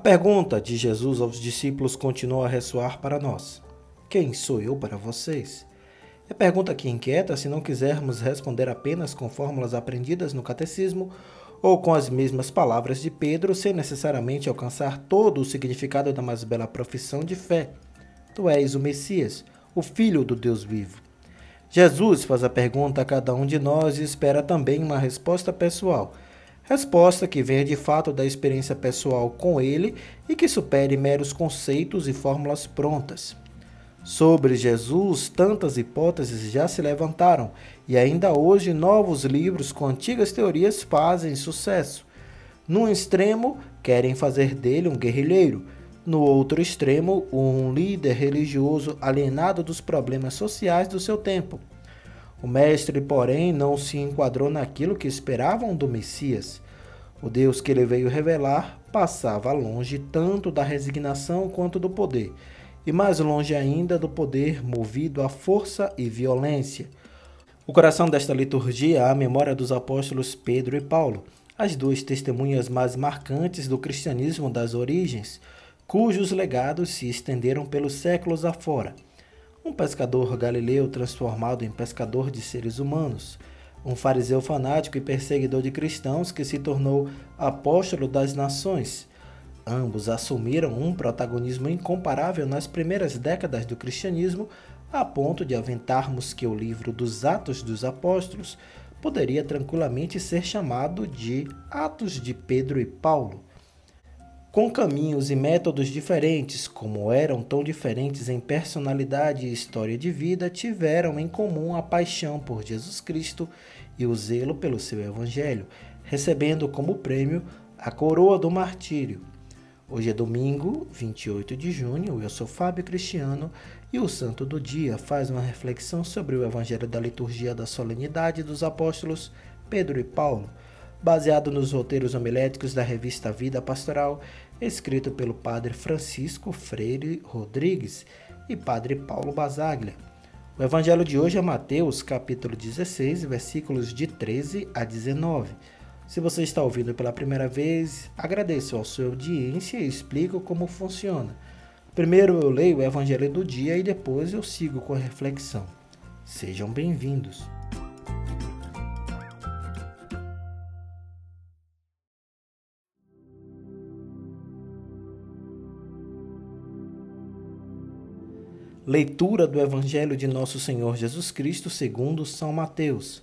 pergunta de Jesus aos discípulos continua a ressoar para nós: Quem sou eu para vocês? É pergunta que inquieta se não quisermos responder apenas com fórmulas aprendidas no catecismo ou com as mesmas palavras de Pedro, sem necessariamente alcançar todo o significado da mais bela profissão de fé. Tu és o Messias, o Filho do Deus vivo. Jesus faz a pergunta a cada um de nós e espera também uma resposta pessoal. Resposta que venha de fato da experiência pessoal com ele e que supere meros conceitos e fórmulas prontas. Sobre Jesus, tantas hipóteses já se levantaram e ainda hoje novos livros com antigas teorias fazem sucesso. Num extremo, querem fazer dele um guerrilheiro, no outro extremo, um líder religioso alienado dos problemas sociais do seu tempo. O mestre, porém, não se enquadrou naquilo que esperavam do Messias. O Deus que ele veio revelar passava longe tanto da resignação quanto do poder e mais longe ainda do poder movido à força e violência. O coração desta liturgia é a memória dos apóstolos Pedro e Paulo, as duas testemunhas mais marcantes do cristianismo das origens, cujos legados se estenderam pelos séculos afora. Um pescador galileu transformado em pescador de seres humanos, um fariseu fanático e perseguidor de cristãos que se tornou apóstolo das nações, Ambos assumiram um protagonismo incomparável nas primeiras décadas do cristianismo, a ponto de aventarmos que o livro dos Atos dos Apóstolos poderia tranquilamente ser chamado de Atos de Pedro e Paulo. Com caminhos e métodos diferentes, como eram tão diferentes em personalidade e história de vida, tiveram em comum a paixão por Jesus Cristo e o zelo pelo seu Evangelho, recebendo como prêmio a coroa do martírio. Hoje é domingo, 28 de junho. Eu sou Fábio Cristiano e o Santo do Dia faz uma reflexão sobre o Evangelho da Liturgia da Solenidade dos Apóstolos Pedro e Paulo, baseado nos roteiros homiléticos da revista Vida Pastoral, escrito pelo Padre Francisco Freire Rodrigues e Padre Paulo Basaglia. O Evangelho de hoje é Mateus, capítulo 16, versículos de 13 a 19 se você está ouvindo pela primeira vez, agradeço a sua audiência e explico como funciona. Primeiro eu leio o Evangelho do dia e depois eu sigo com a reflexão. Sejam bem-vindos. Leitura do Evangelho de Nosso Senhor Jesus Cristo segundo São Mateus.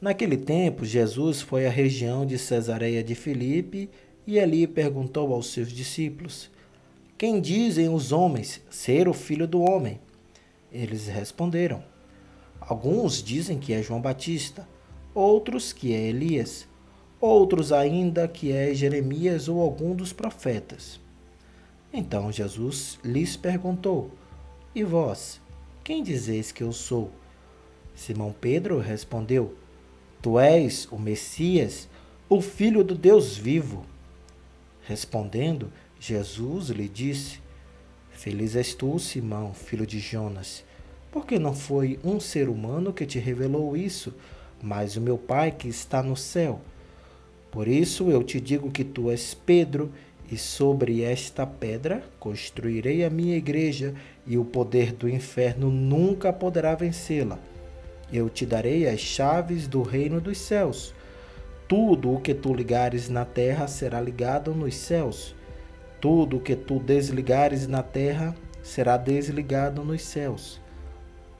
Naquele tempo, Jesus foi à região de Cesareia de Filipe e ali perguntou aos seus discípulos: Quem dizem os homens ser o filho do homem? Eles responderam: Alguns dizem que é João Batista, outros que é Elias, outros ainda que é Jeremias ou algum dos profetas. Então Jesus lhes perguntou: E vós, quem dizeis que eu sou? Simão Pedro respondeu: Tu és o Messias, o Filho do Deus vivo. Respondendo, Jesus lhe disse: Feliz és tu, Simão, filho de Jonas, porque não foi um ser humano que te revelou isso, mas o meu Pai que está no céu. Por isso eu te digo que tu és Pedro, e sobre esta pedra construirei a minha igreja, e o poder do inferno nunca poderá vencê-la. Eu te darei as chaves do reino dos céus. Tudo o que tu ligares na terra será ligado nos céus. Tudo o que tu desligares na terra será desligado nos céus.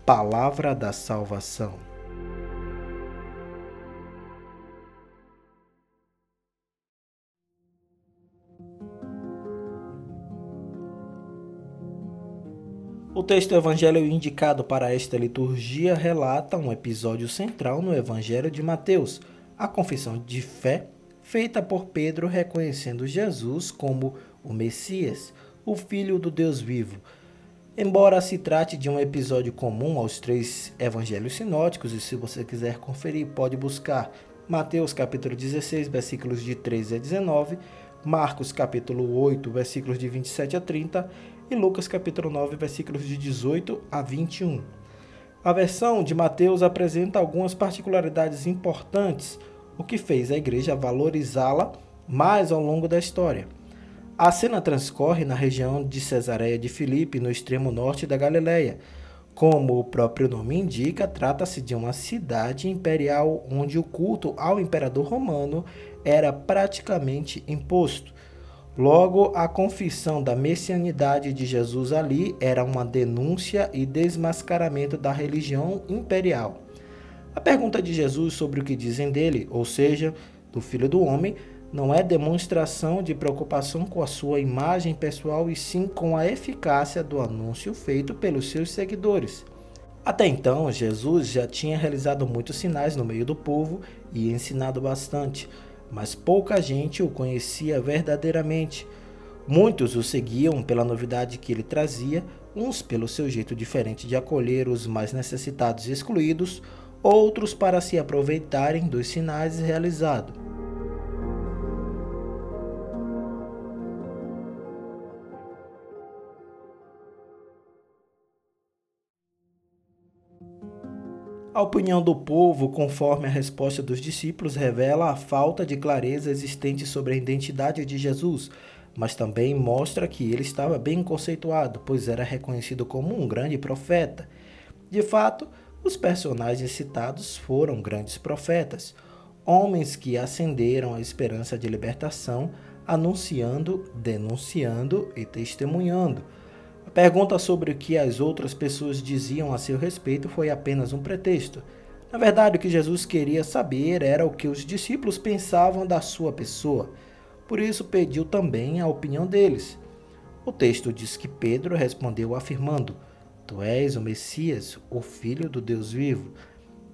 Palavra da salvação. Texto evangelho indicado para esta liturgia relata um episódio central no Evangelho de Mateus, a confissão de fé feita por Pedro reconhecendo Jesus como o Messias, o Filho do Deus vivo. Embora se trate de um episódio comum aos três evangelhos sinóticos, e se você quiser conferir, pode buscar Mateus capítulo 16, versículos de 13 a 19, Marcos capítulo 8, versículos de 27 a 30 e Lucas capítulo 9, versículos de 18 a 21. A versão de Mateus apresenta algumas particularidades importantes, o que fez a igreja valorizá-la mais ao longo da história. A cena transcorre na região de Cesareia de Filipe, no extremo norte da Galileia. Como o próprio nome indica, trata-se de uma cidade imperial onde o culto ao imperador romano era praticamente imposto. Logo, a confissão da messianidade de Jesus ali era uma denúncia e desmascaramento da religião imperial. A pergunta de Jesus sobre o que dizem dele, ou seja, do Filho do Homem, não é demonstração de preocupação com a sua imagem pessoal e sim com a eficácia do anúncio feito pelos seus seguidores. Até então, Jesus já tinha realizado muitos sinais no meio do povo e ensinado bastante mas pouca gente o conhecia verdadeiramente. Muitos o seguiam pela novidade que ele trazia, uns pelo seu jeito diferente de acolher os mais necessitados e excluídos, outros para se aproveitarem dos sinais realizados. A opinião do povo, conforme a resposta dos discípulos, revela a falta de clareza existente sobre a identidade de Jesus, mas também mostra que ele estava bem conceituado, pois era reconhecido como um grande profeta. De fato, os personagens citados foram grandes profetas, homens que acenderam a esperança de libertação, anunciando, denunciando e testemunhando. Pergunta sobre o que as outras pessoas diziam a seu respeito foi apenas um pretexto. Na verdade, o que Jesus queria saber era o que os discípulos pensavam da sua pessoa. Por isso, pediu também a opinião deles. O texto diz que Pedro respondeu afirmando: Tu és o Messias, o Filho do Deus vivo.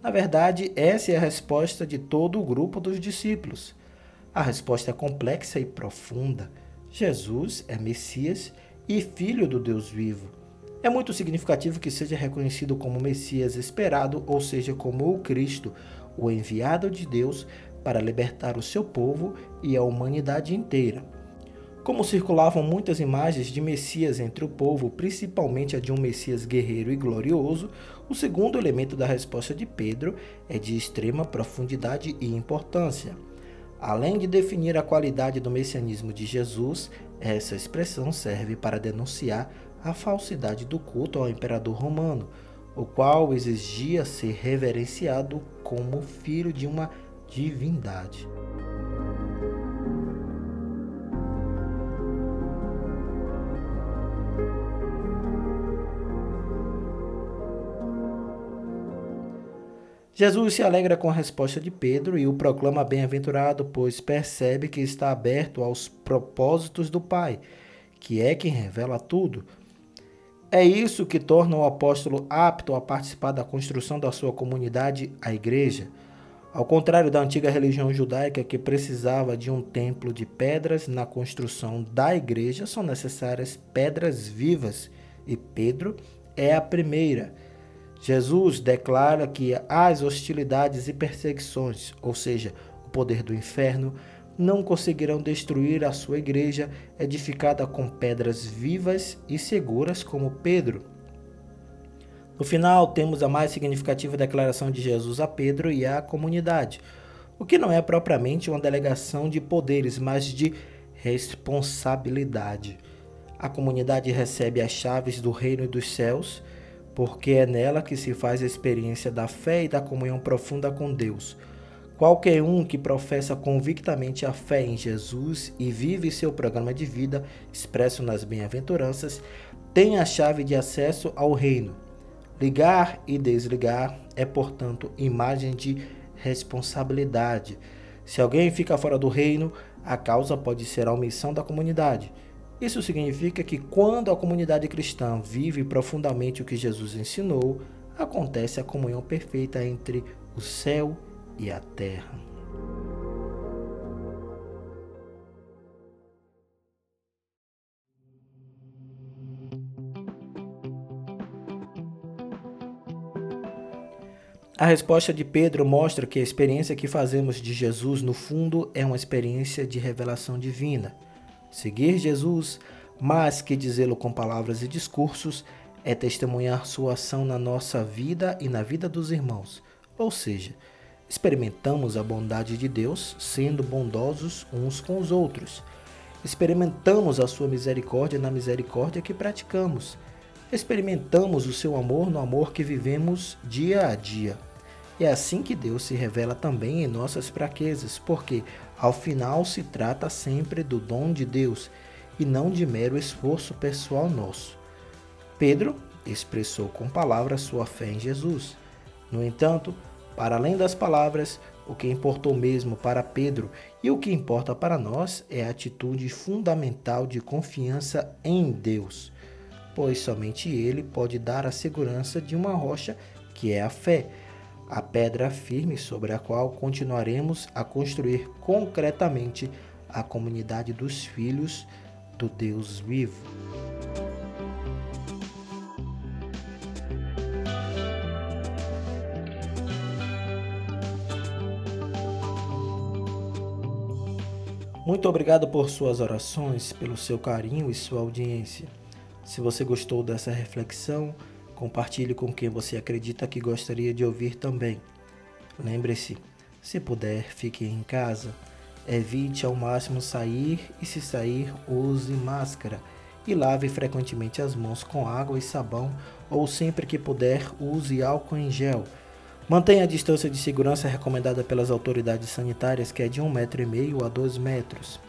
Na verdade, essa é a resposta de todo o grupo dos discípulos. A resposta é complexa e profunda. Jesus é Messias e Filho do Deus vivo. É muito significativo que seja reconhecido como Messias esperado, ou seja, como o Cristo, o enviado de Deus para libertar o seu povo e a humanidade inteira. Como circulavam muitas imagens de Messias entre o povo, principalmente a de um Messias guerreiro e glorioso, o segundo elemento da resposta de Pedro é de extrema profundidade e importância. Além de definir a qualidade do messianismo de Jesus, essa expressão serve para denunciar a falsidade do culto ao imperador romano, o qual exigia ser reverenciado como filho de uma divindade. Jesus se alegra com a resposta de Pedro e o proclama bem-aventurado, pois percebe que está aberto aos propósitos do Pai, que é quem revela tudo. É isso que torna o apóstolo apto a participar da construção da sua comunidade, a igreja. Ao contrário da antiga religião judaica que precisava de um templo de pedras, na construção da igreja são necessárias pedras vivas, e Pedro é a primeira. Jesus declara que as hostilidades e perseguições, ou seja, o poder do inferno, não conseguirão destruir a sua igreja edificada com pedras vivas e seguras como Pedro. No final, temos a mais significativa declaração de Jesus a Pedro e à comunidade, o que não é propriamente uma delegação de poderes, mas de responsabilidade. A comunidade recebe as chaves do reino dos céus porque é nela que se faz a experiência da fé e da comunhão profunda com Deus. Qualquer um que professa convictamente a fé em Jesus e vive seu programa de vida expresso nas bem-aventuranças tem a chave de acesso ao reino. Ligar e desligar é, portanto, imagem de responsabilidade. Se alguém fica fora do reino, a causa pode ser a omissão da comunidade. Isso significa que quando a comunidade cristã vive profundamente o que Jesus ensinou, acontece a comunhão perfeita entre o céu e a terra. A resposta de Pedro mostra que a experiência que fazemos de Jesus, no fundo, é uma experiência de revelação divina. Seguir Jesus, mais que dizê-lo com palavras e discursos, é testemunhar sua ação na nossa vida e na vida dos irmãos. Ou seja, experimentamos a bondade de Deus sendo bondosos uns com os outros. Experimentamos a sua misericórdia na misericórdia que praticamos. Experimentamos o seu amor no amor que vivemos dia a dia. É assim que Deus se revela também em nossas fraquezas, porque ao final se trata sempre do dom de Deus e não de mero esforço pessoal nosso. Pedro expressou com palavras sua fé em Jesus. No entanto, para além das palavras, o que importou mesmo para Pedro e o que importa para nós é a atitude fundamental de confiança em Deus, pois somente Ele pode dar a segurança de uma rocha que é a fé, a pedra firme sobre a qual continuaremos a construir concretamente a comunidade dos filhos do Deus vivo. Muito obrigado por suas orações, pelo seu carinho e sua audiência. Se você gostou dessa reflexão, compartilhe com quem você acredita que gostaria de ouvir também. Lembre-se, se puder, fique em casa. Evite ao máximo sair e, se sair, use máscara e lave frequentemente as mãos com água e sabão ou sempre que puder, use álcool em gel. Mantenha a distância de segurança recomendada pelas autoridades sanitárias, que é de 1,5 metro a 2 metros.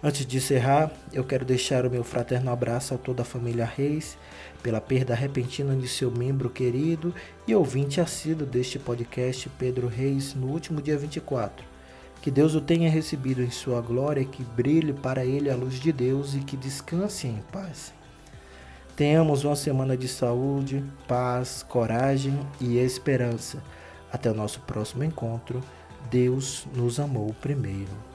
Antes de encerrar, eu quero deixar o meu fraterno abraço a toda a família Reis pela perda repentina de seu membro querido e ouvinte assíduo deste podcast, Pedro Reis, no último dia 24. Que Deus o tenha recebido em sua glória, que brilhe para ele a luz de Deus e que descanse em paz. Tenhamos uma semana de saúde, paz, coragem e esperança. Até o nosso próximo encontro. Deus nos amou primeiro.